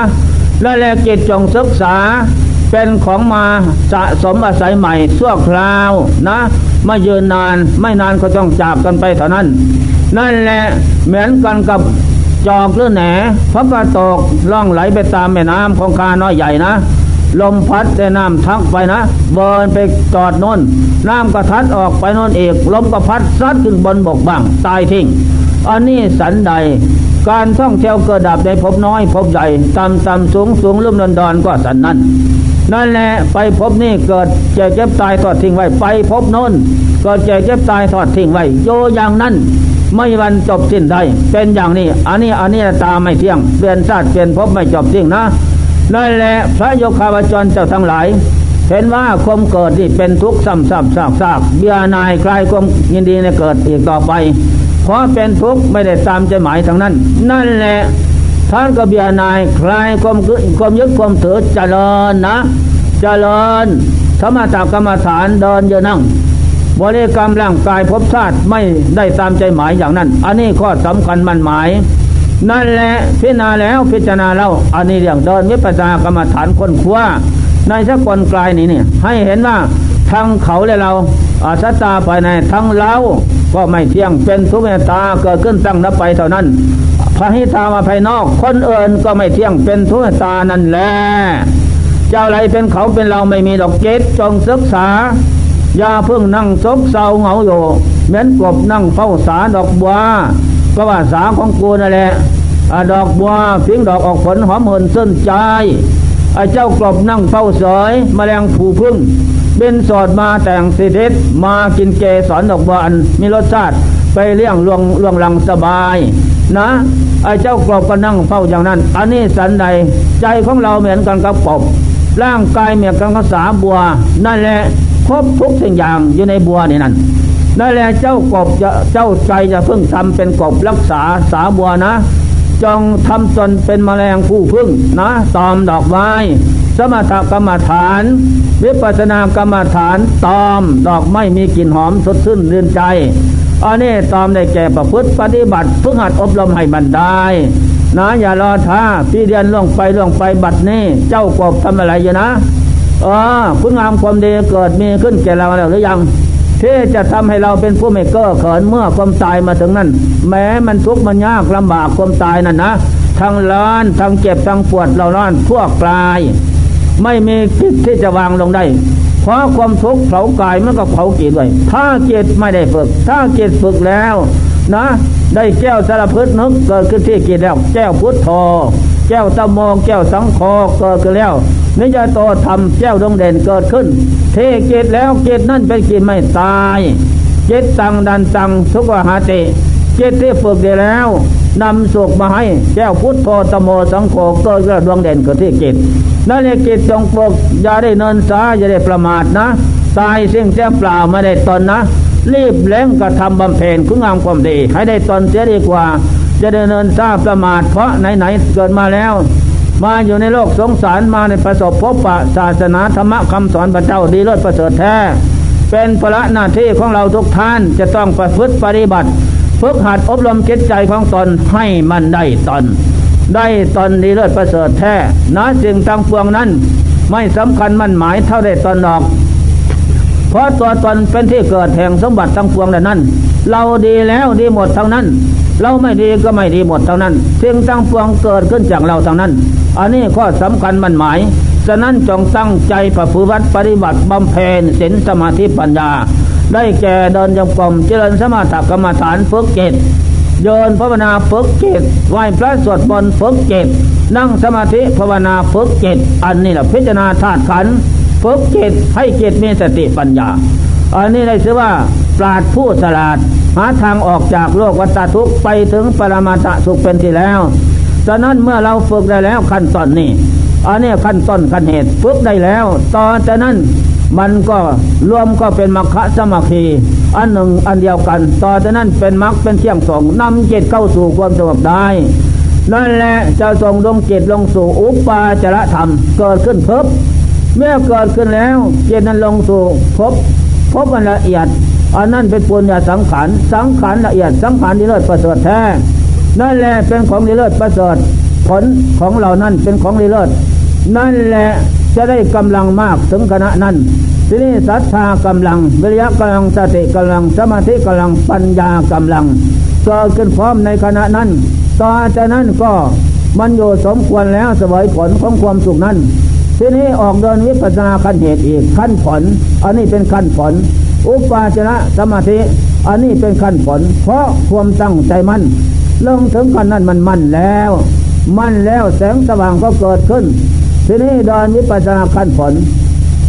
และแลจิตจงศึกษาเป็นของมาสะสมอาศัยใหม่ชั่วคราวนะไม่ยืนนานไม่นานก็ต้องจากกันไปเท่านั้น นั่นแหละเหมือนกันกับจอกหรือแหนพระกระตกล่องไหลไปตามแม่น้ำของคาน้อยใหญ่นะ ลมพัดแต่น้ำทักไปนะเบินไปจอดนนน้ำก็ทัดออกไปนนเอกลมก็พัดซัดขึ้นบนบกบ้างตายทิ้งอันนี้สันใด การท่องเที่ยวเกิดดับในพบน้อย พบใหญ่ต่ำต่ำสูงสูงลุ่มดอนดอนก็สันนั้นนั่นแหละไปพบนี่เกิดเจ็บเจ็บตายทอดทิ้งไว้ไปพบโน้นเกิดเจ็บเจ็บตายทอดทิ้งไว้โยอย่างนั้น ไม่วันจบสิ้นได้เป็นอย่างนี้ อันนี้อันนี้ตาไม่เที่ยงเปลี่ยนชาติเปลี่ยนพบไม่จบสิ้นนะนั่นแหละพระโยคาวจรเจ้าทั้งหลายเห็นว่าความเกิดนี่เป็นทุกข์ซ้ำซ้ำซากซากเบียนายคลายความยินดีในเกิดอีกต่อไป เพราะเป็นทุกข์ไม่ได้ตามใจหมายทางนั้น นั่นแหละท่านก็เบียนายคลายความความยึดความถือเจริญนะ เจริญสมถกรรมฐานเดินเยนั่งบริกรรมร่างกายพบชาติไม่ได้ตามใจหมายอย่างนั้น อันนี้ข้อสำคัญมันหมาย นั่นแหละพิจารณาแล้วพิจารณาแล้วอันนี้เรื่องเดินวิปัสสนากรรมฐานคนคว้าในสักคนกลายนี้เนี่ยให้เห็นว่า ทั้งเขาและเราอาสตาภายในทั้งเราก็ไม่เที่ยงเป็นทุกเมตาเกิดขึ้นตั้งนับไปเท่านั้นพระหิตามาภายนอก คนเอื่นก็ไม่เที่ยงเป็นทุกเมตานั่นแหละเจ้าอะไรเป็นเขาเป็นเราไม่มีดอกเกตจงศึกษาอย่าเพิ่งนั่งซบเศร้าเหงาอยู่เหมือนกบนั่งเฝ้าสาดอกบัวก็ว่าสาของกูนั่นแหละดอกบัวพิงดอกออกผลหอมเหินเส้นใจไอ้เจ้ากบนั่งเฝ้าสอยมแมลงผูพึ่ง เป็นสอดมาแต่งสิเทศมากินเกสรดอกบัวอันมีรสชาติไปเลี้ยงลวงลวงลังสบายนะไอ้เจ้ากบก็นั่งเฝ้าอย่างนั้น อันนี้สันใดใจของเราเหมือนกันกับกบร่างกายเหมือนกันกับสาบัว นั่นแหละครบทุกสิ่งอย่างอยู่ในบัวนี่นั่นนั่นแหละเจ้ากบจะเจ้าใจจะเพิ่งทำเป็นกบรักษาสาบัวนะ จงทำตนเป็นมแมลงผู้พึ่งนะตอมดอกไม้ สมถกรรมฐาน วิปัสสนากรรมฐานตอม ดอกไม้มีกลิ่นหอมสดชื่นเรื่นใจอันนี้ตอมได้แก่ประพฤติปฏิบัติพึ่งหัดอบรมให้บันได้นะอย่ารอท้าพี่เดียนล่วงไปล่วงไปบัดนี้ เจ้ากบทำอะไรอยู่นะเออคุณงามความดีเกิดมีขึ้นแก่เราแล้วหรือยังที่จะทำให้เราเป็นผู้ไม่เก้อเขินเมื่อความตายมาถึงนั้น แม้มันทุกข์มันยากลำบากความตายนั่นนะทั้งร้อนทั้งเจ็บทั้งปวดเราร้อนทั่วกลาย ไม่มีจิตที่จะวางลงได้ เพราะความทุกข์เผากายมันก็เผาจิตด้วยถ้าจิตไม่ได้ฝึก ถ้าจิตฝึกแล้วนะได้แก้วสารพืชนึกเกิดขึ้นที่จิตแล้ว แก้วพุทโธแก้วตะมองแก้วสังคอเกิดขึ้นแล้วนิยโตธรรมแก้วดวงเด่นเกิดขึ้น เทเกตแล้วเกตนั่นเป็นเกตไม่ตายเกตตังดันตังสุขหาติเกตที่ฝึกได้แล้ว นำสุขมาให้แก้วพุทธโธตโมสังโฆเกิดขึ้นดวงเด่นเกิดที่เกตนั่นเองเกตจงฝึกอย่าได้เนินสาอย่าได้ประมาทนะ ตายสิ่งเสียเปล่าไม่ได้ตนนะ รีบเล่งกระทำบำเพ็ญคุณงามความดี ให้ได้ตนเสียดีกว่า จะได้เนินซาประมาทเพราะไหนๆเกิดมาแล้ว มาอยู่ในโลกสงสารมาในประสบพบปะศาสนาธรรมคำสอนพระเจ้าดีเลิศประเสริฐแท้เป็นภาระหน้าที่ของเราทุกท่านจะต้องประพฤติปฏิบัติ ฝึกหัดอบรมจิตใจของตนให้มันได้ตน ได้ตนดีเลิศประเสริฐแท้นะสิ่งทั้งปวงนั้น ไม่สำคัญมันหมายเท่าได้ตนออก เพราะตัวตนเป็นที่เกิดแห่งสมบัติทั้งปวงนั้น เราดีแล้วดีหมดทั้งนั้น เราไม่ดีก็ไม่ดีหมดทั้งนั้นสิ่งทั้งปวงเกิดขึ้นจากเราทั้งนั้น อันนี้ข้อสำคัญมันหมายฉะนั้นจงตั้งใจประพฤติปฏิบัติบำเพ็ญศีลสมาธิปัญญา ได้แก่เดินจงกรมเจริญสมาธิกรรมฐานฝึกเจตโยนภาวนาฝึกเจตไหว้พระสวดมนต์ฝึกเจตนั่งสมาธิภาวนาฝึกเจตอันนี้แหละพิจารณาธาตุขันฝึกเจตให้เจตมีสติปัญญา อันนี้ได้ชื่อว่าปราดผู้ฉลาดหาทางออกจากโลกวัฏทุกข์ไปถึงปรมาตสุขเป็นที่แล้วฉะนั้นเมื่อเราฝึกได้แล้วขั้นตอนนี้อันนี้ขั้นต้นขั้นเหตุฝึกได้แล้ว ต่อจากนั้น มันก็รวมก็เป็นมรรคสมัคคีอันหนึ่งอันเดียวกัน ต่อจากนั้นเป็นมรรคเป็นเที่ยงสองนำจิตเข้าสู่ความสงบได้นั่นแหละจะส่งดวงจิตลงสู่อุปาจารธรรม เกิดขึ้นเพิ่มเมื่อเกิดขึ้นแล้วจิตนั้นลงสู่พบพบอันละเอียดอันนั้นเป็นปุญญาสังขารสังขารละเอียดสังขารที่เลิศประเสริฐแท้นั่นแหละเป็นของดีเลิศประเสริฐผลของเรานั่นเป็นของดีเลิศนั่นแหละ จะได้กำลังมากถึงขณะนั้นทีนี้ศรัทธากำลังวิริยะกำลังสติกำลังสมาธิกำลังปัญญากำลังเกิดขึ้นพร้อมในขณะนั้น ต่อจากนั้นก็มันอยู่สมควรแล้วสวยผลของความสุขนั้น ทีนี้ออกเดินวิปัสสนาขั้นเหตุอีกขั้นผล อันนี้เป็นขั้นผล อุปาจนะสมาธิ อันนี้เป็นขั้นผล เพราะความตั้งใจมั่นลงถึงกันนั้นมันมั่นแล้ว มั่นแล้วแสงสว่างก็เกิดขึ้น ทีนี้ดอนวิปัสสนาขั้นผล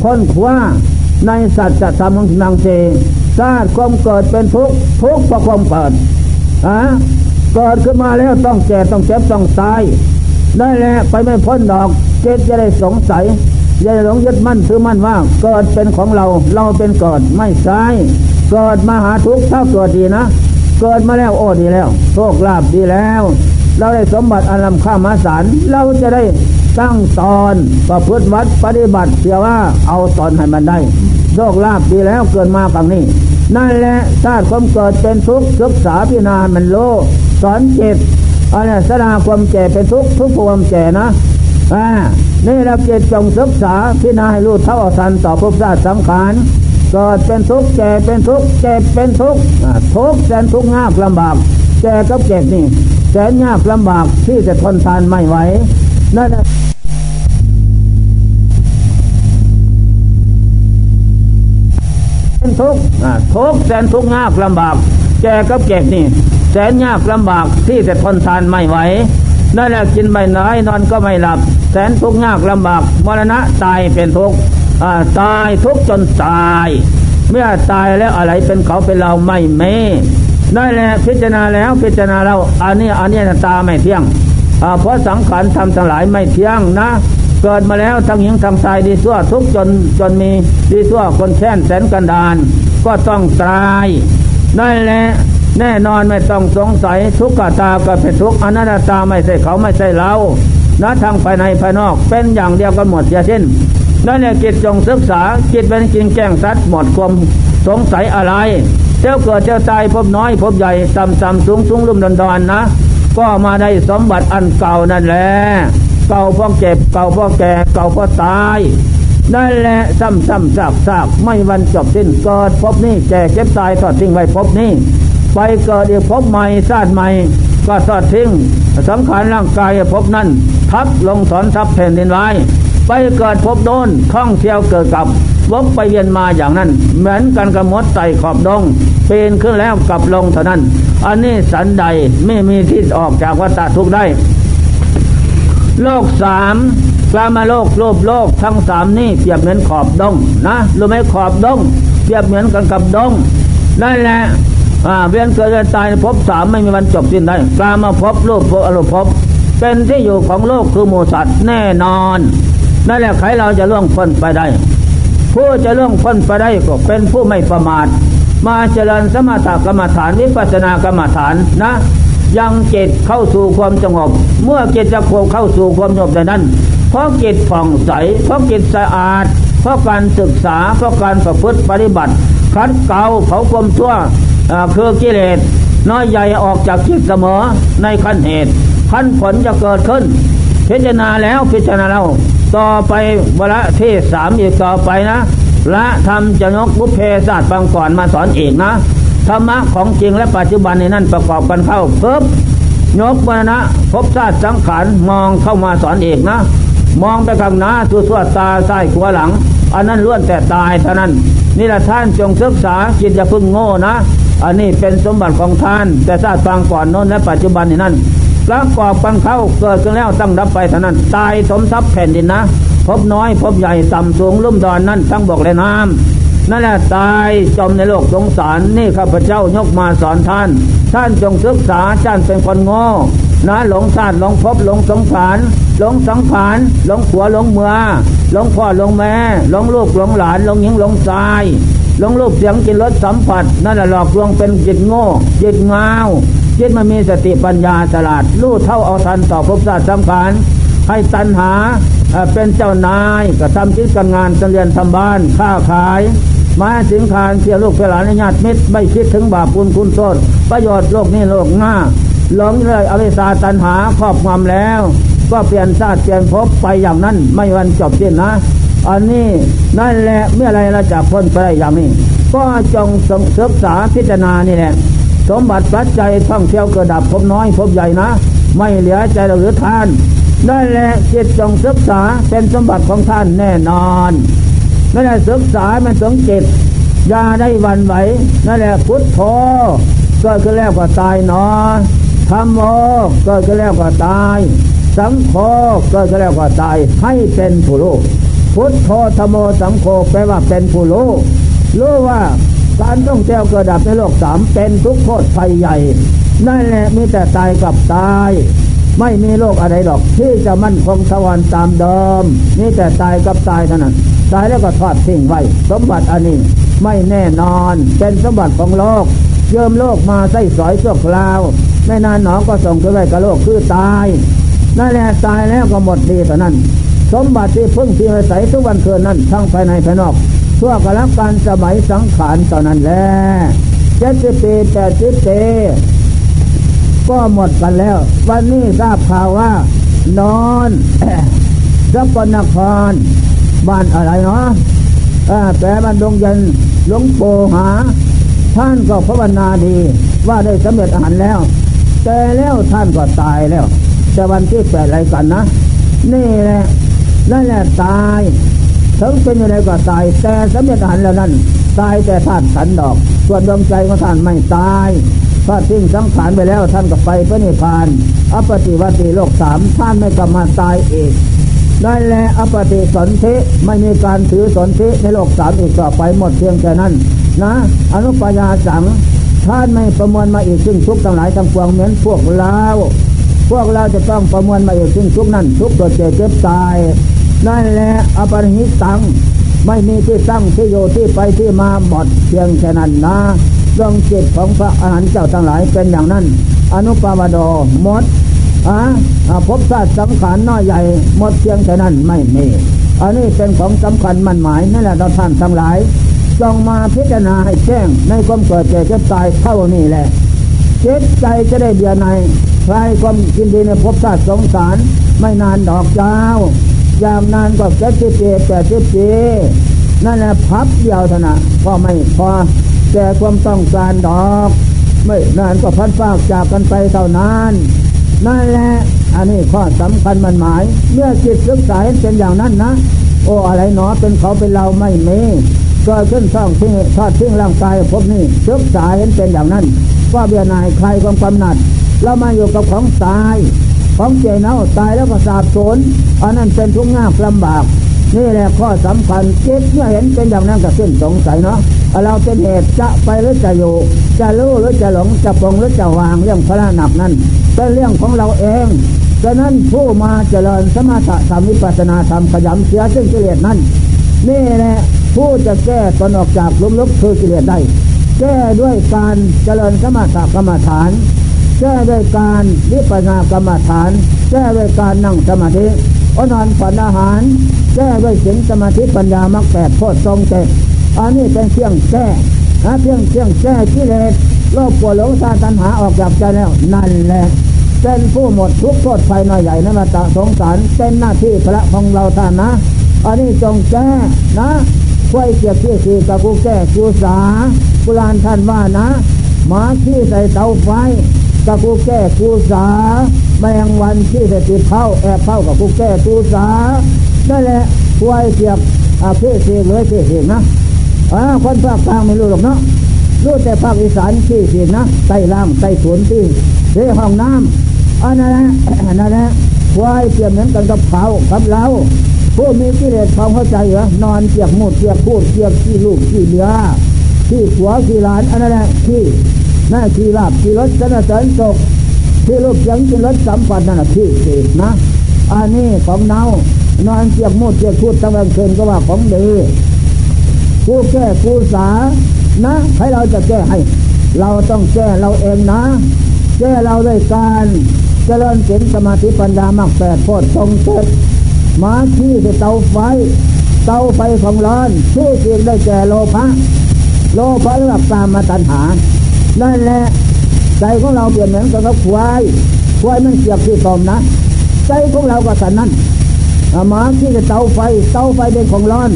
ค้นคว้าในสัจธรรมของนางเจชาติความเกิดเป็นทุกข์ทุกข์เพราะความเกิดอะเกิดขึ้นมาแล้วต้องแก่ต้องเจ็บต้องตายได้แล้วไปไม่พ้นดอกเจ็บจะได้สงสัยอย่าหลงยึดมั่นถือมั่นว่าเกิดเป็นของเราเราเป็นเกิดไม่ใช่เกิดมาหาทุกข์ถ้าเกิดดีนะเกิดมาแล้วโอ้ดีแล้วโชคลาภดีแล้ว เราได้สมบัติอันลำค่ามาสารเราจะได้ ตั้งตอนประพฤติวัดปฏิบัติเสียว่าเอาตอนให้มันได้โชคลาภดีแล้วเกิดมาฝั่งนี้ นั่นแหละชาติความเกิดเป็นทุกข์ศึกษาพิจารณามันโลสอนเจ็ดอะไรสดาความแก่เป็นทุกข์ทุกความแก่นะอ่านี่เราเกิดจงศึกษาพิจารณาให้รู้เท่าทันต่อภพชาติสังขารเกิดเป็นทุกข์แก่เป็นทุกข์เจ็บเป็นทุกข์ทุกข์แสนทุกข์ยากลำบากแก่กับเจ็บนี่แสนยากลำบากที่จะทนทานไม่ไหวนั่นเป็น ทุกข์ทุกข์แสนทุกข์ยากลำบาก แก่กับเจ็บนี่ แสนยากลำบากที่จะทนทานไม่ไหวนั่นแหละกินไม่น้อยนอนก็ไม่หลับ แสนทุกข์ยากลำบากมรณะตายเป็นทุกข์ตายทุกจนตาย เมื่อตายแล้วอะไรเป็นเขาเป็นเราไม่เมนั่นแหละพิจารณาแล้วพิจารณาเราอันนี้อันนี้ตาไม่เที่ยงเพราะสังขารทำทั้งหลายไม่เที่ยงนะ เกิดมาแล้วทั้งหญิงทั้งชายดีสั่วทุกจนจนมีดีสั่วคนแค้นแสนกันดานก็ต้องตายนั่นแหละแน่นอนไม่ต้องสงสัยทุกขตาก็เป็นทุกอนัตตาไม่ใช่เขาไม่ใช่เรานะทางภายในภายนอกเป็นอย่างเดียวกันหมดเสียสิ้นนั่นเนี่ยจิตจงศึกษาจิตเป็นจริงแก้งสัตว์หมดความสงสัยอะไรเจ้าเกิดเจ้าตายพบน้อยพบใหญ่ต่ำต่ำสูงสูงลุ่มดอนดอนนะ ก็มาได้สมบัติอันเก่านั่นแหละ เก่าเพราะเจ็บเก่าเพราะแก่เก่าเพราะตายนั่นแหละซ้ำซ้ำซากซากไม่วันจบสิ้นเกิดพบนี้แก่เก็บตายทอดทิ้งไว้พบนี้ไปเกิดอีกพบใหม่ชาติใหม่ ก็ทอดทิ้งสังขารร่างกายพบนั้น ทับลงสอนทับแผ่นดินไว้ไปเกิดพบโดนท่องเที่ยวเกิดกับวกไปเวียนมาอย่างนั้น เหมือนกันกับมดไต่ขอบดงเป็นขึ้นแล้วกลับลงเท่านั้น อันนี้สันใดไม่มีที่ออกจากวัฏทุกได้ โลกสามกลามาโลกโลภโลกทั้งสามนี่เปรียบเหมือนขอบดงนะรู้ไหมขอบดง เปรียบเหมือนกันกับดงนั่นแหละเวียนเกิดตายพบสามไม่มีวันจบสิ้นได้กลามาพบโลภพบอารมณ์พบ เป็นที่อยู่ของโลกคือโมสัตแน่นอนนั่นแหละใครเราจะล่วงพ้นไปได้ ผู้จะล่วงพ้นไปได้ก็เป็นผู้ไม่ประมาท มาเจริญสมถกรรมฐานวิปัสสนากรรมฐานนะ ยังจิตเข้าสู่ความสงบ เมื่อจิตจะเข้าสู่ความสงบในนั้น เพราะจิตผ่องใส เพราะจิตสะอาด เพราะการศึกษา เพราะการประพฤติปฏิบัติ คัดเกาเผาความชั่วคือกิเลสน้อยใหญ่ออกจากจิตเสมอในขั้นเหตุ ขั้นผลจะเกิดขึ้น พิจารณาแล้วพิจารณาแล้วต่อไปวระที่สามอีกต่อไปนะ ละธรรมจะยกบุพเพศาสตร์บางก่อนมาสอนอีกนะ ธรรมะของจริงและปัจจุบันในนั้นประกอบกันเข้าเพิ่มยกมรณะพบชาติสังขารมองเข้ามาสอนเอกนะ มองไปข้างหน้าตัวสวดตาซ้ายขวหลัง อันนั้นล้วนแต่ตายเท่านั้นนี่แหละท่านจงศึกษาจิตอย่าพึ่งโง่นะ อันนี้เป็นสมบัติของท่าน แต่ชาติฟังก่อนโน้นและปัจจุบันในนั้นแล้วกอบกันเข้าเกิดขึ้นแล้วตั้งรับไปเท่านั้น ตายสมทรัพย์แผ่นดินนะ พบน้อยพบใหญ่ต่ำสูงลุ่มดอนนั่นทั้งบอกและน้ำ นั่นแหละตายจมในโลกสงสารนี่ข้าพเจ้ายกมาสอนท่าน ท่านจงศึกษาท่านเป็นคนโง่นะหลงชาติหลงพบหลงสงสารหลงสังขารหลงขัวหลงเมือหลงพ่อหลงแม่หลงลูกหลงหลานหลงหญิงหลงชายหลงรูปเสียงกินรสสัมผัสนั่นแหละหลอกลวงเป็นจิตโง่จิตเงาจิตมันมีสติปัญญาฉลาดรู้เท่าเอาทันต่อภพชาติสำคัญให้ตัณหาเป็นเจ้านายกระทำจิตการงานเรียนทำบ้านค้าขาย มาถึงคารเสียลูกเปหลานญาติมิตรไม่คิดถึงบาปบุญคุณโทษประโยชน์โลกนี้โลกหน้าหลงเลยอวิชาตัณหาครอบงำแล้ว ก็เปลี่ยนชาติเปลี่ยนภพไปอย่างนั้น ไม่วันจบสิ้นนะ อันนี้นั่นแหละเมื่อไรเราจะพ้นไปได้อย่างนี้ ก็จงศึกษาพิจารณานี่แหละสมบัติปัจจัยท่องเที่ยวเกิดดับพบน้อยพบใหญ่นะ ไม่เหลือใจหรือท่านได้แหละจิตจงศึกษาเป็นสมบัติของท่านแน่นอน นั่นแหละศึกษามันสงจิตยาได้วันไหว นั่นแหละพุทโธก็คือแล้วก็ตายนอธรรมโมก็คือแล้วก็ตาย สังโฆก็จะเรียกว่าตายให้เป็นผู้รู้พุทโธธโมสังโฆแปลว่าเป็นผู้รู้รู้ว่าการต้องแก้วเกิดดับในโลกสามเป็นทุกข์โทษภัยใหญ่ นั่นแหละมีแต่ตายกับตาย ไม่มีโลกอะไรหรอกที่จะมั่นคงสวรรค์ตามเดิมมีแต่ตายกับตายเท่านั้น ตายแล้วก็ทอดทิ้งไว้ สมบัติอันนี้ไม่แน่นอน เป็นสมบัติของโลก เยิมโลกมาใส่สอยชั่วคราว ไม่นานหนอก็ส่งไปไว้กับโลกคือตาย นั่นแหละตายแล้วก็หมดดีเท่านั้น สมบัติที่พึ่งที่อาศัยทุกวันคืนนั้นทั้งภายในภายนอกชั่วกรับการสมัยสังขารตอนนั้นแหละเจ็ดสิบปีแปดสิบปีก็หมดกันแล้ว วันนี้ทราบข่าวว่า นอนสกลนคร บ้านอะไรเนาะแปลบ้านดงเยันหลวงโปหา ท่านก็ภาวนาดีว่าได้สำเร็จอาหารแล้ว แต่แล้วท่านก็ตายแล้ว แต่วันที่แปดอะไรกันนะ นี่แหละนั่นแหละตายถึงเป็นยังไงก็ตาย แต่สำเร็จอาหารแล้วนั่นตายแต่ท่านสันดอก ส่วนดวงใจของท่านไม่ตายถ้าทิ้งสังขารไปแล้วท่านก็ไปพระนิพพานอปฏิวัติโลกสามท่านไม่กลับมาตายเอง ได้แลอปฏิสนธิไม่มีการถือสนธิในโลกสามอีกต่อไปหมดเพียงแค่นั้น นะ อนุปยาสังท่านไม่ประมวลมาอีกซึ่งทุกทั้งหลายทั้งปวงเหมือนพวกเราพวกเราจะต้องประมวลมาอีกซึ่งทุกนั้น ทุกตัวเจ็บเจ็บตายนั่นแหละอปริหิตังไม่มีที่ตั้งที่โยที่ไปที่มาหมดเพียงแค่นั้นนะดวงจิตของพระอาหารเจ้าทั้งหลายเป็นอย่างนั้น อนุปาวโดหมด อ่าพบชาติสังขารน้อยใหญ่หมดเพียงแค่นั้นไม่มี อันนี้เป็นของสำคัญมันหมายนั่นแหละเราท่านทั้งหลายจงมาพิจารณาให้แจ้งในความเกิดเจ็บเจ็บตายเท่านี้แหละเจ็บใจจะได้เบียในคลายความกินดีในภพชาติสงสารไม่นานดอกเจ้ายางนานก็เจ็ดสิบปีแปดสิบปีนั่นแหละพับเดียวเท่านั้นก็ไม่พอแต่ความต้องการดอก ไม่นานก็พัดฟากจากกันไปเท่านั้น นั่นแหละอันนี้ข้อสำคัญมันหมาย เมื่อจิตศึกษาเป็นอย่างนั้นนะ โอ้อะไรหนอเป็นเขาเป็นเราไม่มีก็ขึ้นท่องที่ทอดทิ้งร่างกายพบนี่ศึกษาเห็นเป็นอย่างนั้นว่าเบียนายใครความกำหนัดเรามาอยู่กับของตาย ของเจเนาตายแล้วก็สาบสนอันนั้นเป็นทุกข์ยากลำบาก นี่แหละข้อสำคัญจิตเมื่อเห็นเป็นอย่างนั้นก็ขึ้นสงสัยเนาะเราเป็นเหตุจะไปหรือจะอยู่ จะรู้หรือจะหลงจะปองหรือจะวางเรื่องพระหนับนั้นเป็นเรื่องของเราเองฉะนั้นผู้มาเจริญสมถะธรรมวิปัสสนาธรรมขยำเสียซึ่งกิเลสนั้นนี่แหละผู้จะแก้ตนออกจากลุมลุกคือกิเลสได้ แก้ด้วยการเจริญสมถะกรรมฐาน แก้ด้วยการวิปัสสนากรรมฐาน แก้ด้วยการนั่งสมาธิ อนอนฝันอาหาร แก้ด้วยสิ่งสมาธิปัญญามรรคแปดโพชฌงเจ็ดอันนี้เป็นเครื่องแก้นะเพียงเครื่องแก้กิเลสโลภปวดหลงซาตัณหาออกจากใจแล้ว นั่นแหละเป็นผู้หมดทุกโทษภัยน้อยใหญ่นะมาตะสงสารเป็นหน้าที่พระของเราท่านนะ อันนี้จงแก้นะค่อยเกียบที่สี่กับกูแก้กูสากุลานท่านว่านะหมาขี้ใส่เตาไฟกับกูแก้กูสา แมงวันที่ใส่ติดเผาแอบเผากับกูแก้กูสานั่นแหละค่อยเกียบอาเพื่อเสียเลยเสียเห็นนะอ่าคนภาคกลางไม่รู้หรอกเนาะรู้แต่ภาคอีสานที่เสียนะใต้ล่างใต้สวนที่เรื่ห้องน้ำอันนั้นแหละนั่นแหละควายเปรียบเหมือนกันกับเขากับเราผู้มีกิเลสความเข้าใจเหรอนอนเกียกหมดเกียกพูดเกียกขี้ลูกขี้เลือขี้หัวขี้หลานอันนั้นแหละขี้หน้าขี้ลาบขี้รถสนเสริญศก ขี้ลูกยังขี้รถสัมผัสนั่นแหละขี้เศษนะอันนี้ของเน่านอนเกียกหมดเกียกพูดตั้งแต่คืนก็ว่าของดีกูแก้กูสานะให้เราจะแก้ให้ เราต้องแก้เราเองนะ แก้เราด้วยการเจริญศีลสมาธิปัญญามรรคแปดโพชฌงเจ็ดมาขี้จะเตาไฟ เตาไฟของร้อนชื่อเสียงได้แก่โลภะโลภะเรื่องตามมาตัณหานั่นแหละ ใจของเราเปลี่ยนเหมือนกับควายควายมันเสียบที่ตอมนะใจของเราก็สันนั้นหมาที่จะเตาไฟเตาไฟเป็นของร้อน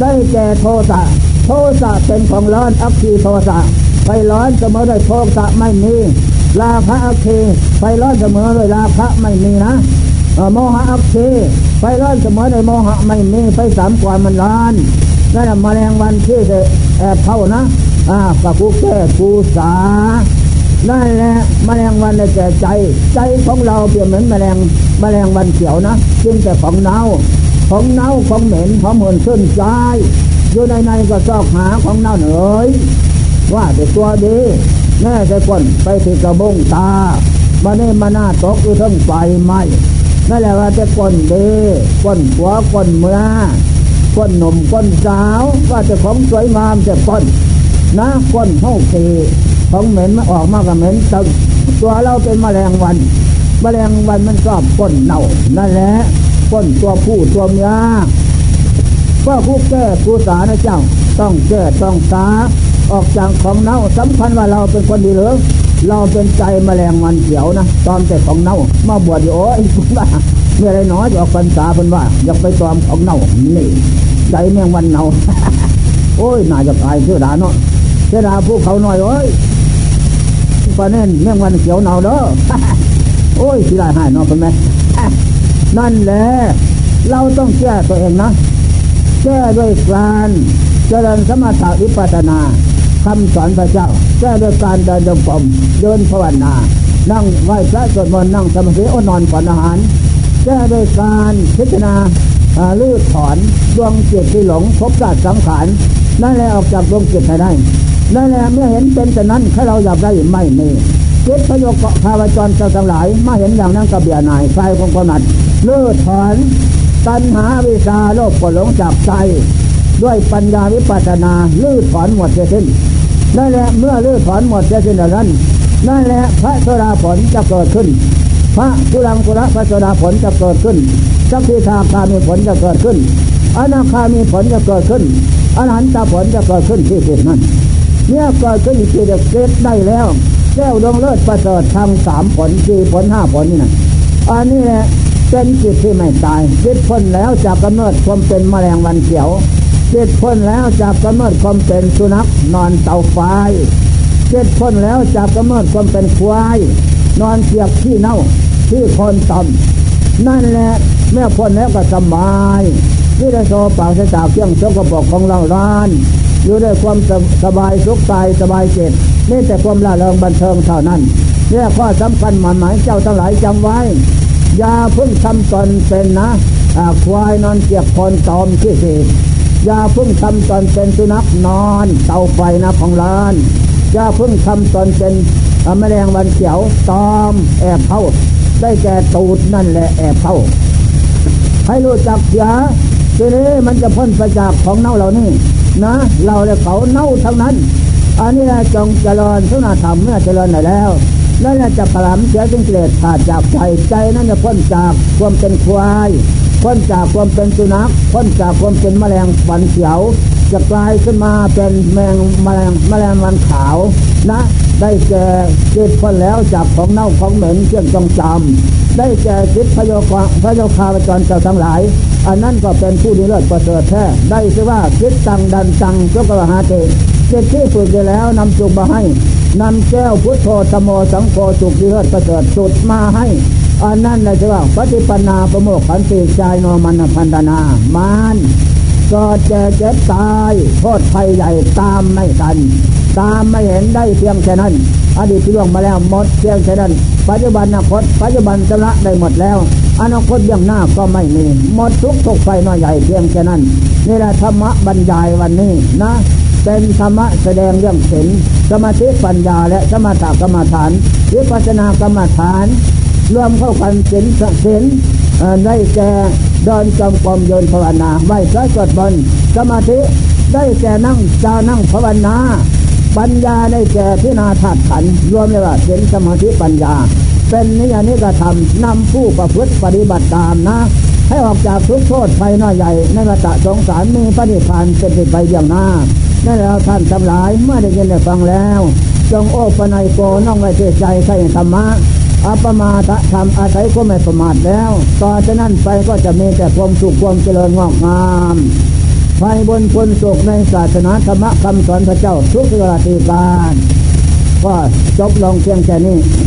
ได้แก่โทสะโทสะเป็นของร้อนอักขีโทสะไฟร้อนเสมอด้วยโทสะไม่มีลาภะอักขีไฟร้อนเสมอด้วยลาภะไม่มีนะโมหะอักขีไฟร้อนเสมอด้วยโมหะไม่มีไฟสามกว่ามันร้อนนั่นแหละแมลงวันที่จะแอบเข้านะอ่ากับกูแก้กูสา นั่นแหละแมลงวันในแก่ใจ ใจของเราเปรียบเหมือนแมลงแมลงวันเขียวนะจึงแต่ของเน่าของเน่าของเหม็นของเหมือนขึ้นใจอยู่ในในก็ซอกหาของเน่าเหนื่อยว่าแต่ตัวดีแน่ใจคนไปที่กระบงตามาเน่มาหน้าตกอยู่ทั้งไฟไหมนั่นแหละว่าแต่คนดีคนหัวคนเมื่อคนหนุ่มคนสาวว่าจะของสวยงามจะคนนะคนเท่าที ของเหม็นมาออกมากกับเหม็นตึงตัวเราเป็นแมลงวัน แมลงวันมันชอบก้นเน่านั่นแหละก้นตัวผู้ตัวเมียก็ผู้แก้ผู้สานะเจ้า ต้องแก้ต้องสาออกจากของเน่าสำคัญว่าเราเป็นคนดีหรือเราเป็นใจแมลงวันเขียวนะตอมแต่ของเน่ามาบวชอยู่โอ้ยคุณว่าเมื่อไรน้อยจะออกพรรษาเป็นว่า อยากไปตอมของเน่านี่ใจแมงวันเน่าโอ้ยน่าจะตายเชื่อดาเนาะเชื่อดาผู้เขาหน่อยโอ้ย ปาเน่นแมงวันเขียวเนาเด้อโอ้ยสิได้หายนาะเป็นไหมนั่นแหละเราต้องแก้ตัวเองนะแก้ด้วยการเจริญสมถะวิปัสนาคำสอนพระเจ้าแก้ด้วยการเดินจงกรมเดินภาวนา นั่งไหว้พระสวดมนต์นั่งสมาธิอนอนก่อนอาหารแก้ด้วยการพิจารณาลื้อถอนดวงจิตที่หลงพบศาสตร์สังขารนั่นแหละออกจากดวงจิตให้ได้ นั่นแหละเมื่อเห็นเป็นแต่นั้นถ้าเราอยากได้ไม่มีจิตพยกภาวจรเจ้าทั้งหลาย มาเห็นอย่างนั้นกับเบียนายใจของคนนัดลื้อถอนตัณหาวิชาโลกก็หลงจับใจ ด้วยปัญญาวิปัสนาลื้อถอนหมดเสียสิ้นนั่นแหละเมื่อลื้อถอนหมดเสียสิ้นนั้นนั่นแหละพระโสดาผลจะเกิดขึ้น พระกุลังกุระพระโสดาผลจะเกิดขึ้นสักพิทาคามีผลจะเกิดขึ้นอนาคามีผลจะเกิดขึ้นอรหันตผลจะเกิดขึ้นที่สุดนั้น เนี่ยเกิดขึ้นอีกทีเดียวเกิดได้แล้วแก้วดวงเลิศประเสริฐทางสามผลสี่ผลห้าผลนี่นะอันนี้แหละเป็นจิตที่ไม่ตายจิตพ้นแล้วจากกำเนิดความเป็นแมลงวันเขียวจิตพ้นแล้วจากกำเนิดความเป็นสุนัขนอนเตาไฟจิตพ้นแล้วจากกำเนิดความเป็นควาย นอนเสียบที่เน่าที่คนต่ำนั่นแหละเมื่อพ้นแล้วก็สบายที่ได้โซปากจากเครื่องชกกระบอกของเราร้าน อยู่ด้วยความสบายสุขใจสบายเจตนี่แต่ความละเริงบันเทิงเท่านั้นเนี่ยข้อสำคัญหมายหมายเจ้าทั้งหลายจำไว้อย่าพึ่งทำตนเป็นนะควายนอนเกียบคนตอมที่สี่อย่าพึ่งทำตนเป็นสุนัขนอนเตาไฟนะของร้านอย่าพึ่งทำตนเป็นแมลงวันเขียวตอมแอบเข้าได้แก่ตูดนั่นแหละแอบเข้าให้รู้จักเสียทีนี้มันจะพ้นไปจากของเน่าเหล่านี้ นะ เราและเขาเน่าทั้งนั้น อันนี้แหละจงเจริญสุนาธรรมเมื่อเจริญหน่อยแล้วนั่นแหละจะกระลำเสียจึงเกลียดขาดจากใจใจนั่นจะพ้นจากความเป็นควายพ้นจากความเป็นสุนัขพ้นจากความเป็นแมลงฝันเขียวจะกลายขึ้นมาเป็นแมงแมลงแมลงวันขาวนะ ได้แก่จิตพ้นแล้วจากของเน่าของเหม็นเครื่องจงจำได้แก่จิตพโยคพโยคาประจรเจ้าทั้งหลาย อันนั้นก็เป็นผู้ดีเลิศประเสริฐแท้ได้ชื่อว่าจิตตังดันตังเจ้ากระหาเตจิตที่ฝึกไปแล้วนำจุกมาให้นำแก้วพุทโธธโมสังโฆจุกดีเลิศประเสริฐสุดมาให้อันนั้นนะจะว่าปฏิปนาประโมกขันติใจโนมันพันธนามานก็จะเจ็บตายโทษภัยใหญ่ตามไม่ทัน ตามไม่เห็นได้เพียงแค่นั้น อดีตที่ล่วงมาแล้วหมดเพียงแค่นั้น ปัจจุบันอนาคต ปัจจุบันชำระได้หมดแล้ว อนาคตเบื้องหน้าก็ไม่มี หมดทุกทุกไฟน้อยใหญ่เพียงแค่นั้น นี่แหละธรรมะบรรยายวันนี้นะเป็นธรรมะแสดงเรื่องศีลสมาธิปัญญาและสมถกรรมฐานวิปัสสนากรรมฐาน รวมเข้ากันศีลศีลได้แก่เดินจำกรมโยนภาวนาไหวพระสวดมนต์สมาธิได้แก่นั่งจานั่งภาวนา ปัญญาได้แก่พิณาธาตุขันรวมเลยว่าศีลสมาธิปัญญา เป็นนิยานิกระทำนำผู้ประพฤติปฏิบัติตามนะ ให้ออกจากทุกโทษภัยน้อยใหญ่ ในวัฏสงสารมีปฏิพานเป็นไปอย่างหน้านั่นแล้วท่านทั้งหลายเมื่อได้ยินได้ฟังแล้ว จงโอปนัยโกน้องไว้ใจใส่ธรรมะอัปมาทะธรรมอาศัยก็ไม่ประมาทแล้ว ต่อจากนั้นไปก็จะมีแต่ความสุขความเจริญงอกงาม ไฟบนคนสุขในศาสนาธรรมะคำสอนพระเจ้าทุกเวลาตีการ ก็จบลงเพียงแค่นี้